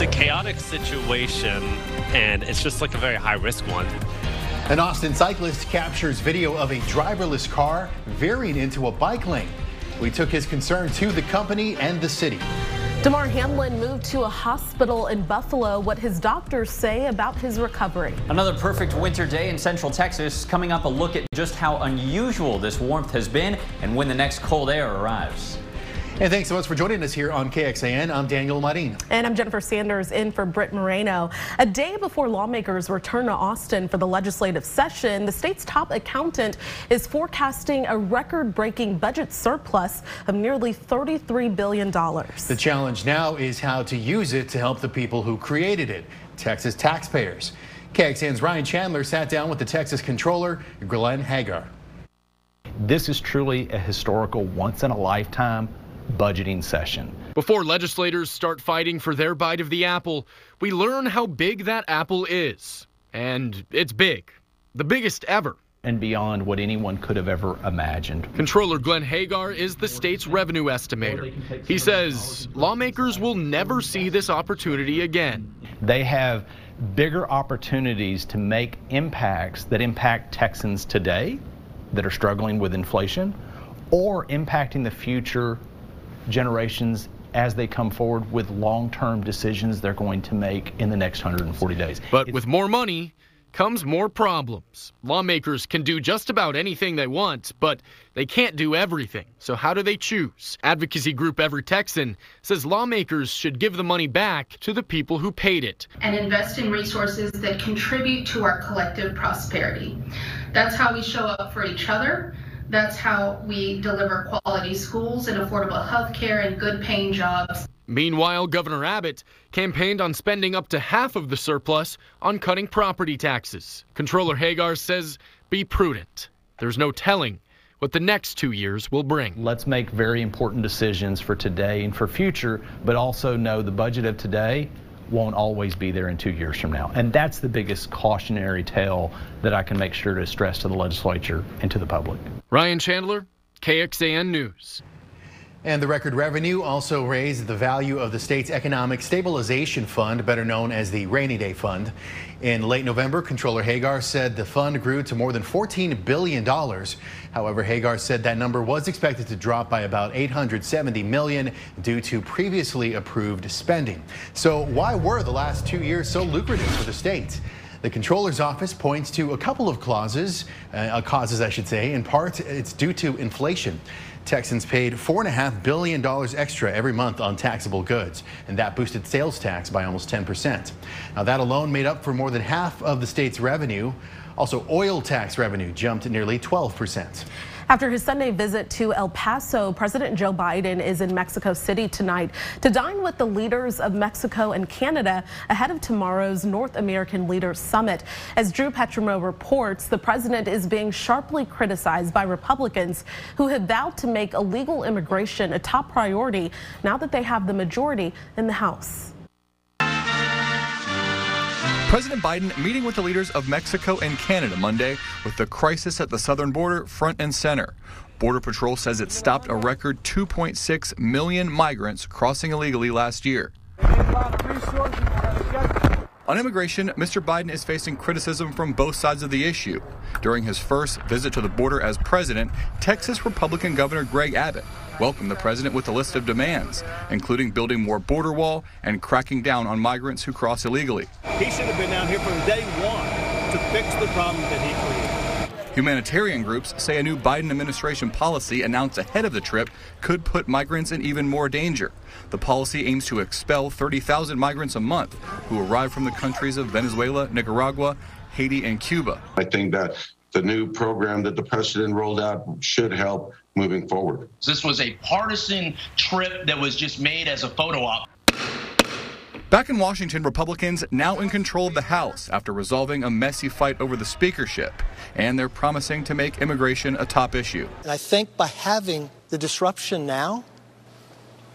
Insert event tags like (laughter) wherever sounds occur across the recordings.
It's a chaotic situation, and it's just like a very high risk one. An Austin cyclist captures video of a driverless car veering into a bike lane. We took his concern to the company and the city. Damar Hamlin moved to a hospital in Buffalo. What his doctors say about his recovery. Another perfect winter day in central Texas. Coming up, a look at just how unusual this warmth has been and when the next cold air arrives. And thanks so much for joining us here on KXAN. I'm Daniel Marin. And I'm Jennifer Sanders in for Britt Moreno. A day before lawmakers return to Austin for the legislative session, the state's top accountant is forecasting a record breaking budget surplus of nearly $33 billion. The challenge now is how to use it to help the people who created it, Texas taxpayers. KXAN's Ryan Chandler sat down with the Texas controller, Glenn Hegar. This is truly a historical once in a lifetime budgeting session. Before legislators start fighting for their bite of the apple, we learn how big that apple is. And it's big, the biggest ever. And beyond what anyone could have ever imagined. Controller Glenn Hegar is the state's revenue estimator. He says lawmakers will never see this opportunity again. They have bigger opportunities to make impacts that impact Texans today that are struggling with inflation or impacting the future generations as they come forward with long-term decisions they're going to make in the next 140 days. But it's with more money comes more problems. Lawmakers can do just about anything they want, but they can't do everything. So how do they choose? Advocacy group Every Texan says lawmakers should give the money back to the people who paid it and invest in resources that contribute to our collective prosperity. That's how we show up for each other that's how we deliver quality schools and affordable health care and good paying jobs. Meanwhile, Governor Abbott campaigned on spending up to half of the surplus on cutting property taxes. Controller Hegar says be prudent. There's no telling what the next two years will bring. Let's make very important decisions for today and for future, but also know the budget of today won't always be there in two years from now. And that's the biggest cautionary tale that I can make sure to stress to the legislature and to the public. Ryan Chandler, KXAN News. And the record revenue also raised the value of the state's Economic Stabilization Fund, better known as the Rainy Day Fund. In late November, Controller Hegar said the fund grew to more than $14 billion. However, Hegar said that number was expected to drop by about 870 million due to previously approved spending. So why were the last two years so lucrative for the state? The controller's office points to a couple of clauses, uh, causes, I should say. In part, it's due to inflation. Texans paid $4.5 billion extra every month on taxable goods, and that boosted sales tax by almost 10%. Now, that alone made up for more than half of the state's revenue. Also, oil tax revenue jumped nearly 12%. After his Sunday visit to El Paso, President Joe Biden is in Mexico City tonight to dine with the leaders of Mexico and Canada ahead of tomorrow's North American Leaders Summit. As Drew Petrimoulx reports, the president is being sharply criticized by Republicans who have vowed to make illegal immigration a top priority now that they have the majority in the House. President Biden meeting with the leaders of Mexico and Canada Monday with the crisis at the southern border front and center. Border Patrol says it stopped a record 2.6 million migrants crossing illegally last year. On immigration, Mr. Biden is facing criticism from both sides of the issue. During his first visit to the border as president, Texas Republican Governor Greg Abbott welcomed the president with a list of demands, including building more border wall and cracking down on migrants who cross illegally. He should have been down here from day one to fix the problem that he. Humanitarian groups say a new Biden administration policy announced ahead of the trip could put migrants in even more danger. The policy aims to expel 30,000 migrants a month who arrive from the countries of Venezuela, Nicaragua, Haiti, and Cuba. I think that the new program that the president rolled out should help moving forward. This was a partisan trip that was just made as a photo op. Back in Washington, Republicans now in control of the House after resolving a messy fight over the speakership. And they're promising to make immigration a top issue. And I think by having the disruption now,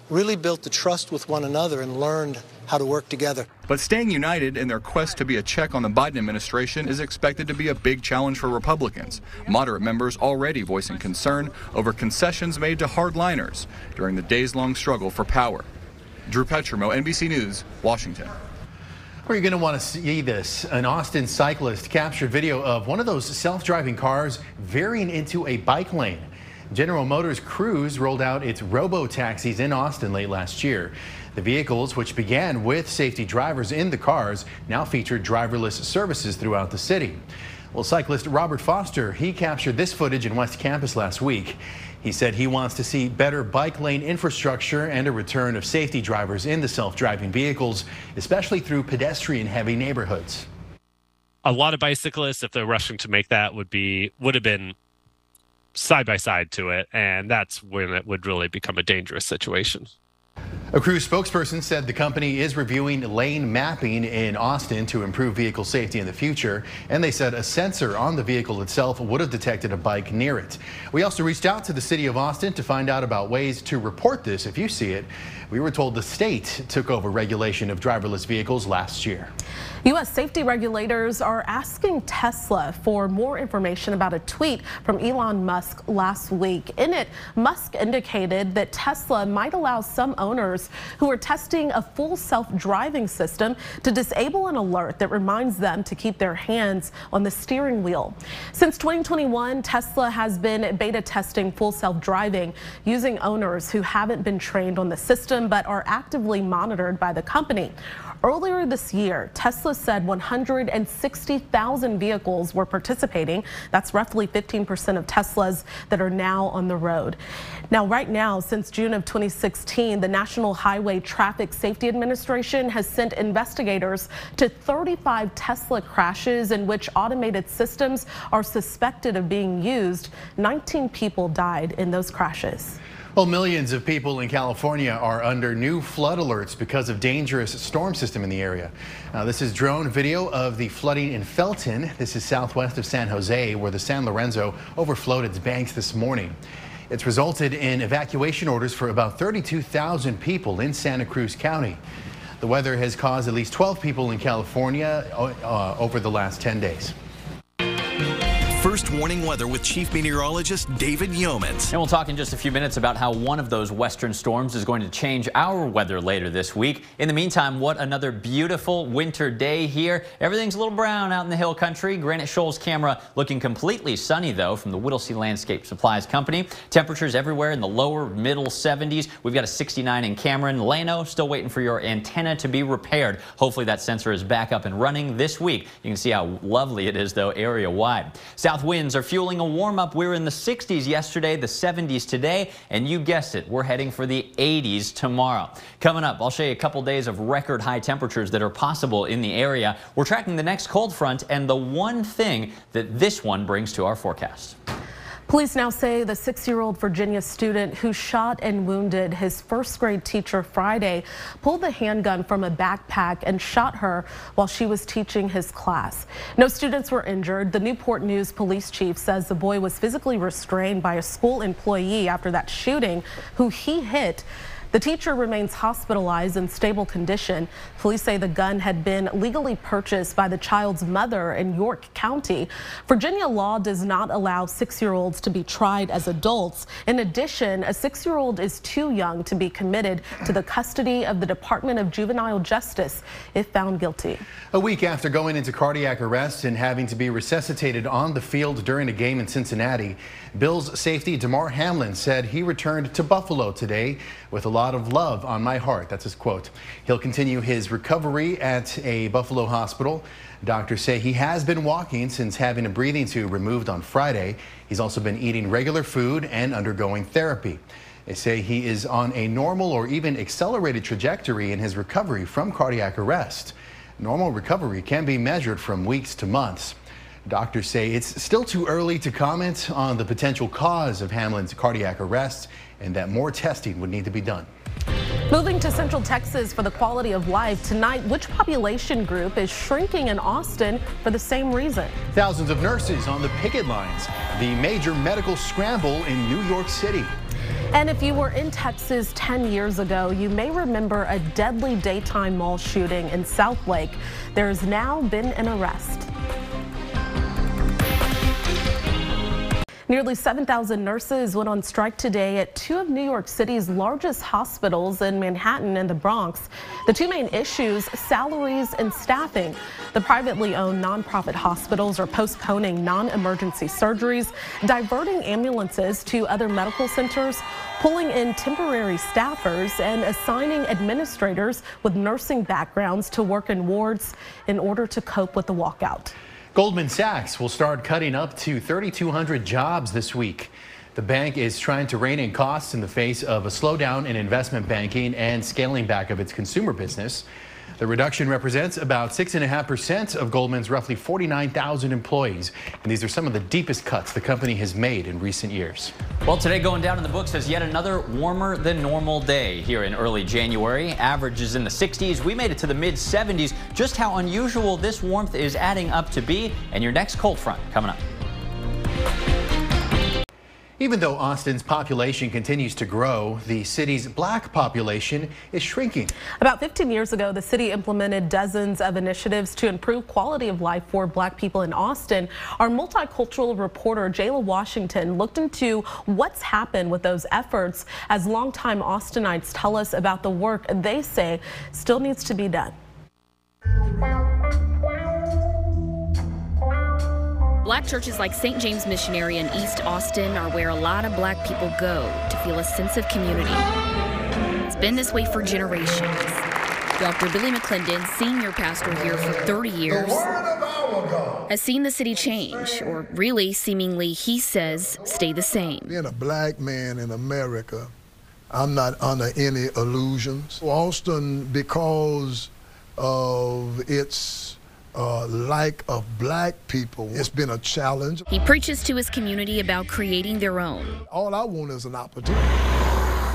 really built the trust with one another and learned how to work together. But staying united in their quest to be a check on the Biden administration is expected to be a big challenge for Republicans. Moderate members already voicing concern over concessions made to hardliners during the days long struggle for power. Drew Petrimoulx, NBC News, Washington. Well, you're going to want to see this. An Austin cyclist captured video of one of those self-driving cars veering into a bike lane. General Motors Cruise rolled out its robo-taxis in Austin late last year. The vehicles, which began with safety drivers in the cars, now feature driverless services throughout the city. Well, cyclist Robert Foster, he captured this footage in West Campus last week. He said he wants to see better bike lane infrastructure and a return of safety drivers in the self-driving vehicles, especially through pedestrian-heavy neighborhoods. A lot of bicyclists, if they're rushing to make that, would be would have been side by side to it, and that's when it would really become a dangerous situation. A Cruise spokesperson said the company is reviewing lane mapping in Austin to improve vehicle safety in the future. And they said a sensor on the vehicle itself would have detected a bike near it. We also reached out to the city of Austin to find out about ways to report this if you see it. We were told the state took over regulation of driverless vehicles last year. U.S. safety regulators are asking Tesla for more information about a tweet from Elon Musk last week. In it, Musk indicated that Tesla might allow some owners who are testing a full self-driving system to disable an alert that reminds them to keep their hands on the steering wheel. Since 2021, Tesla has been beta testing full self-driving using owners who haven't been trained on the system but are actively monitored by the company. Earlier this year, Tesla said 160,000 vehicles were participating. That's roughly 15% of Teslas that are now on the road. Now, right now, since June of 2016, the National Highway Traffic Safety Administration has sent investigators to 35 Tesla crashes in which automated systems are suspected of being used. 19 people died in those crashes. Well, millions of people in California are under new flood alerts because of dangerous storm system in the area. Now, this is drone video of the flooding in Felton. This is southwest of San Jose, where the San Lorenzo overflowed its banks this morning. It's resulted in evacuation orders for about 32,000 people in Santa Cruz County. The weather has caused at least 12 people in California uh, over the last 10 days. First warning weather with Chief Meteorologist David Yeomans. And we'll talk in just a few minutes about how one of those western storms is going to change our weather later this week. In the meantime, what another beautiful winter day here. Everything's a little brown out in the hill country. Granite Shoals camera looking completely sunny, though, from the Whittlesey Landscape Supplies Company. Temperatures everywhere in the lower middle 70s. We've got a 69 in Cameron. Llano, still waiting for your antenna to be repaired. Hopefully that sensor is back up and running this week. You can see how lovely it is, though, area wide. South South winds are fueling a warm up. We were in the 60s yesterday, the 70s today, and you guessed it, we're heading for the 80s tomorrow. Coming up, I'll show you a couple days of record high temperatures that are possible in the area. We're tracking the next cold front and the one thing that this one brings to our forecast. Police now say the six-year-old Virginia student who shot and wounded his first grade teacher Friday pulled the handgun from a backpack and shot her while she was teaching his class. No students were injured. The Newport News police chief says the boy was physically restrained by a school employee after that shooting who he hit the teacher remains hospitalized in stable condition. Police say the gun had been legally purchased by the child's mother in York County. Virginia law does not allow six-year-olds to be tried as adults. In addition, a six-year-old is too young to be committed to the custody of the Department of Juvenile Justice if found guilty. A week after going into cardiac arrest and having to be resuscitated on the field during a game in Cincinnati, Bills safety Damar Hamlin said he returned to Buffalo today with a lot of love on my heart. That's his quote. He'll continue his recovery at a Buffalo hospital. Doctors say he has been walking since having a breathing tube removed on Friday. He's also been eating regular food and undergoing therapy. They say he is on a normal or even accelerated trajectory in his recovery from cardiac arrest. Normal recovery can be measured from weeks to months. Doctors say it's still too early to comment on the potential cause of Hamlin's cardiac arrest and that more testing would need to be done. Moving to Central Texas for the quality of life tonight, which population group is shrinking in Austin for the same reason? Thousands of nurses on the picket lines, the major medical scramble in New York City. And if you were in Texas 10 years ago, you may remember a deadly daytime mall shooting in Southlake. has now been an arrest. Nearly 7,000 nurses went on strike today at two of New York City's largest hospitals in Manhattan and the Bronx. The two main issues, salaries and staffing. The privately owned nonprofit hospitals are postponing non-emergency surgeries, diverting ambulances to other medical centers, pulling in temporary staffers and assigning administrators with nursing backgrounds to work in wards in order to cope with the walkout. Goldman Sachs will start cutting up to 3,200 jobs this week. The bank is trying to rein in costs in the face of a slowdown in investment banking and scaling back of its consumer business. The reduction represents about 6.5% of Goldman's roughly 49,000 employees. And these are some of the deepest cuts the company has made in recent years. Well, today going down in the books as yet another warmer than normal day here in early January. Averages in the 60s. We made it to the mid 70s. Just how unusual this warmth is adding up to be. And your next cold front coming up. Even though Austin's population continues to grow, the city's black population is shrinking. About 15 years ago, the city implemented dozens of initiatives to improve quality of life for black people in Austin. Our multicultural reporter, Jayla Washington, looked into what's happened with those efforts as longtime Austinites tell us about the work they say still needs to be done. Black churches like St. James Missionary in East Austin are where a lot of black people go to feel a sense of community. It's been this way for generations. Dr. Billy McClendon, senior pastor here for 30 years, has seen the city change, or really, seemingly, he says, stay the same. Being a black man in America, I'm not under any illusions. Austin, because of its uh, like of black people. It's been a challenge. He preaches to his community about creating their own. All I want is an opportunity.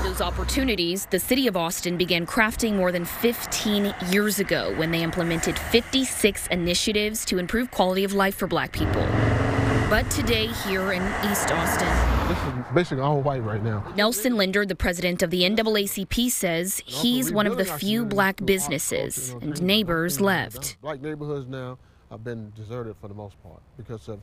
Those opportunities, the city of Austin began crafting more than 15 years ago when they implemented 56 initiatives to improve quality of life for black people. But today, here in East Austin, this is basically all white right now. Nelson Linder, the president of the NAACP, says he's one of the few black businesses and neighbors left. Uh, black neighborhoods now have been deserted for the most part because of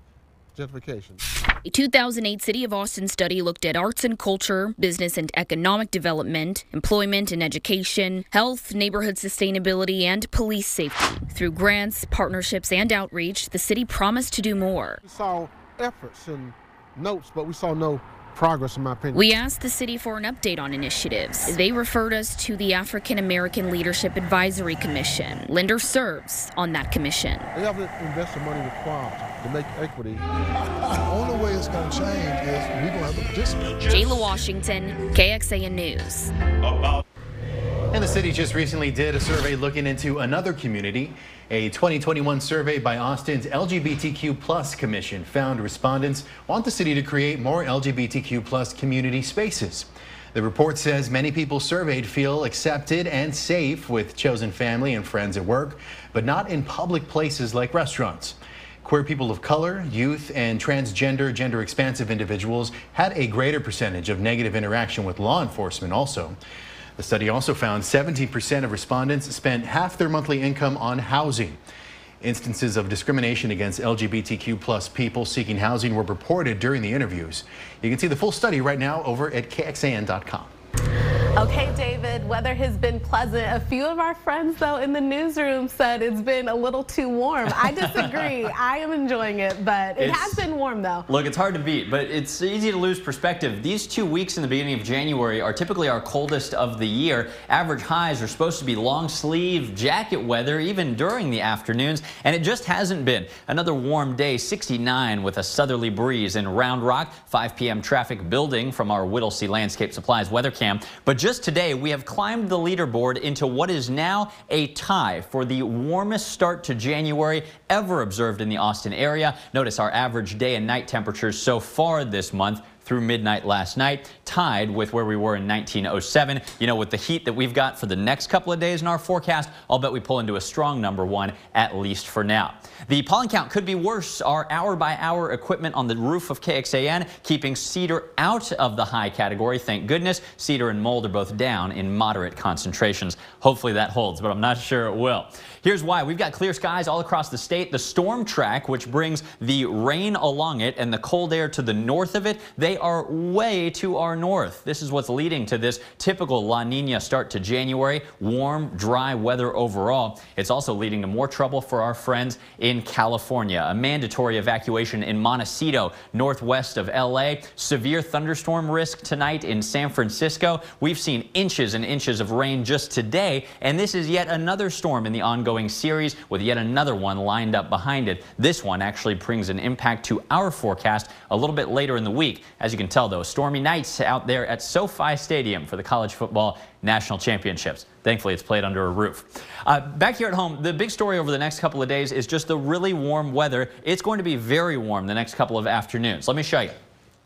gentrification. A 2008 City of Austin study looked at arts and culture, business and economic development, employment and education, health, neighborhood sustainability, and police safety. Through grants, partnerships, and outreach, the city promised to do more. We saw efforts and notes, but we saw no progress, in my opinion. We asked the city for an update on initiatives. They referred us to the African American Leadership Advisory Commission. Linder serves on that commission. They haven't invested money required to make equity. The (laughs) only way it's going to change is we're going to have to participate. Jayla Washington, KXAN News. And the city just recently did a survey looking into another community. A 2021 survey by Austin's LGBTQ plus commission found respondents want the city to create more LGBTQ plus community spaces. The report says many people surveyed feel accepted and safe with chosen family and friends at work, but not in public places like restaurants. Queer people of color, youth, and transgender, gender expansive individuals had a greater percentage of negative interaction with law enforcement also. The study also found 17% of respondents spent half their monthly income on housing. Instances of discrimination against LGBTQ plus people seeking housing were reported during the interviews. You can see the full study right now over at KXAN.com. Okay, David, weather has been pleasant. A few of our friends, though, in the newsroom said it's been a little too warm. I disagree. (laughs) I am enjoying it, but it It's- has been warm, though. Look, it's hard to beat, but it's easy to lose perspective. These two weeks in the beginning of January are typically our coldest of the year. Average highs are supposed to be long sleeve jacket weather even during the afternoons, and it just hasn't been. Another warm day, 69 with a southerly breeze in Round Rock. 5 p.m. traffic building from our Whittlesey Landscape Supplies weather cam. But just today, we have climbed the leaderboard into what is now a tie for the warmest start to January ever observed in the Austin area. Notice our average day and night temperatures so far this month through midnight last night, tied with where we were in 1907. You know, with the heat that we've got for the next couple of days in our forecast, I'll bet we pull into a strong number one, at least for now. The pollen count could be worse. Our hour by hour equipment on the roof of KXAN keeping cedar out of the high category. Thank goodness. Cedar and mold are both down in moderate concentrations. Hopefully that holds, but I'm not sure it will. Here's why. We've got clear skies all across the state. The storm track, which brings the rain along it and the cold air to the north of it, they are way to our north. This is what's leading to this typical La Nina start to January. Warm, dry weather overall. It's also leading to more trouble for our friends in California. A mandatory evacuation in Montecito, northwest of LA. Severe thunderstorm risk tonight in San Francisco. We've seen inches and inches of rain just today, and this is yet another storm in the ongoing series with yet another one lined up behind it. This one actually brings an impact to our forecast a little bit later in the week. As you can tell, though, stormy nights out there at SoFi Stadium for the college football national championships. Thankfully, it's played under a roof. Uh, back here at home, the big story over the next couple of days is just the really warm weather. It's going to be very warm the next couple of afternoons. Let me show you.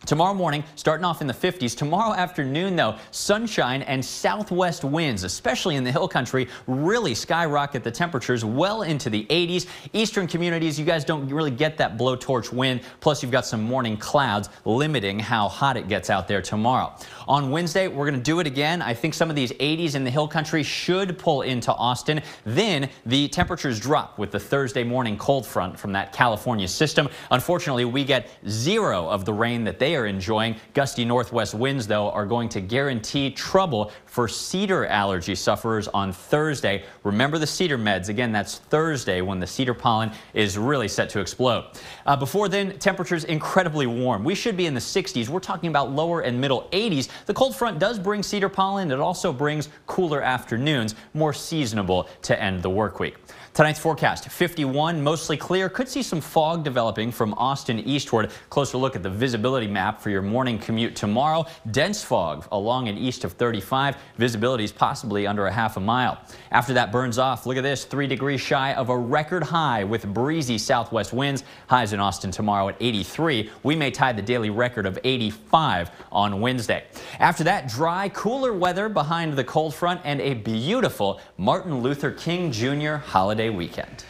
Tomorrow morning, starting off in the 50s. Tomorrow afternoon, though, sunshine and southwest winds, especially in the hill country, really skyrocket the temperatures well into the 80s. Eastern communities, you guys don't really get that blowtorch wind. Plus, you've got some morning clouds limiting how hot it gets out there tomorrow. On Wednesday, we're going to do it again. I think some of these 80s in the hill country should pull into Austin. Then the temperatures drop with the Thursday morning cold front from that California system. Unfortunately, we get zero of the rain that they are enjoying. Gusty northwest winds, though, are going to guarantee trouble for cedar allergy sufferers on Thursday. Remember the cedar meds. Again, that's Thursday when the cedar pollen is really set to explode. Uh, before then, temperatures incredibly warm. We should be in the 60s. We're talking about lower and middle 80s. The cold front does bring cedar pollen. It also brings cooler afternoons, more seasonable to end the work week. Tonight's forecast 51, mostly clear. Could see some fog developing from Austin eastward. Closer look at the visibility map for your morning commute tomorrow. Dense fog along and east of 35. Visibility is possibly under a half a mile. After that burns off, look at this three degrees shy of a record high with breezy southwest winds. Highs in Austin tomorrow at 83. We may tie the daily record of 85 on Wednesday. After that, dry, cooler weather behind the cold front and a beautiful Martin Luther King Jr. holiday holiday weekend.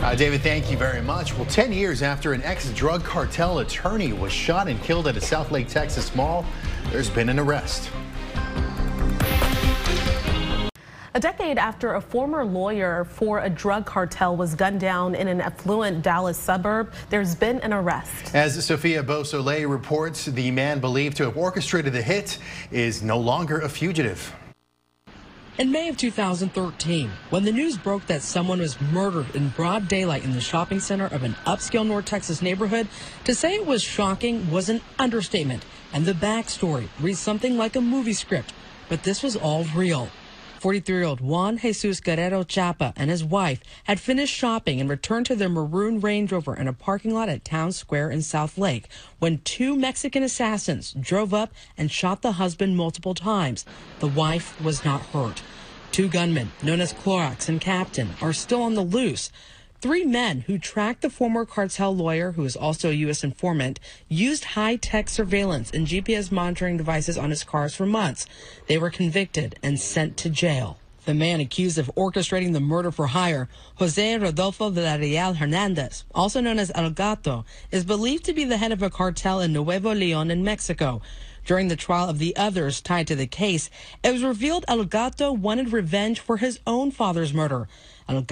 Uh, David, thank you very much. Well, 10 years after an ex-drug cartel attorney was shot and killed at a Southlake, Texas mall, there's been an arrest. A decade after a former lawyer for a drug cartel was gunned down in an affluent Dallas suburb, there's been an arrest. As Sophia Beausoleil reports, the man believed to have orchestrated the hit is no longer a fugitive. In May of 2013, when the news broke that someone was murdered in broad daylight in the shopping center of an upscale North Texas neighborhood, to say it was shocking was an understatement, and the backstory reads something like a movie script. But this was all real. 43-year-old Juan Jesus Guerrero Chapa and his wife had finished shopping and returned to their maroon Range Rover in a parking lot at Town Square in Southlake when two Mexican assassins drove up and shot the husband multiple times. The wife was not hurt. Two gunmen, known as Clorox and Captain, are still on the loose. Three men who tracked the former cartel lawyer, who is also a U.S. informant, used high tech surveillance and GPS monitoring devices on his cars for months. They were convicted and sent to jail. The man accused of orchestrating the murder for hire, Jose Rodolfo Villarreal Hernandez, also known as El Gato, is believed to be the head of a cartel in Nuevo Leon in Mexico. During the trial of the others tied to the case, it was revealed El Gato wanted revenge for his own father's murder. El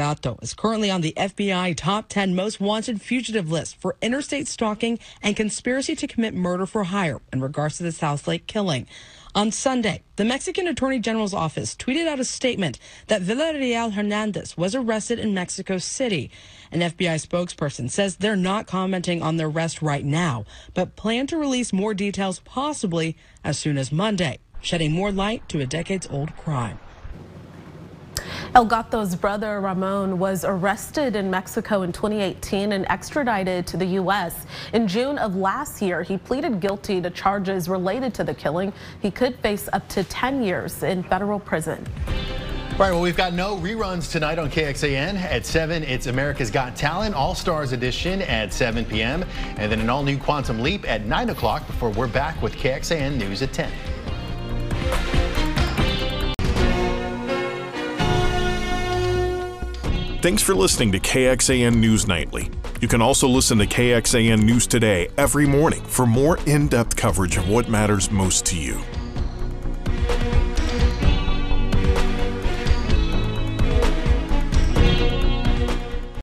is currently on the FBI top 10 most wanted fugitive list for interstate stalking and conspiracy to commit murder for hire in regards to the Southlake killing. On Sunday, the Mexican Attorney General's office tweeted out a statement that Villarreal Hernandez was arrested in Mexico City. An FBI spokesperson says they're not commenting on the arrest right now, but plan to release more details possibly as soon as Monday, shedding more light to a decades old crime. Mm-hmm. El Gato's brother Ramon was arrested in Mexico in 2018 and extradited to the U.S. In June of last year, he pleaded guilty to charges related to the killing. He could face up to 10 years in federal prison. All right, well, we've got no reruns tonight on KXAN. At 7, it's America's Got Talent All Stars Edition at 7 p.m. And then an all new Quantum Leap at 9 o'clock before we're back with KXAN News at 10. Thanks for listening to KXAN News Nightly. You can also listen to KXAN News Today every morning for more in depth coverage of what matters most to you.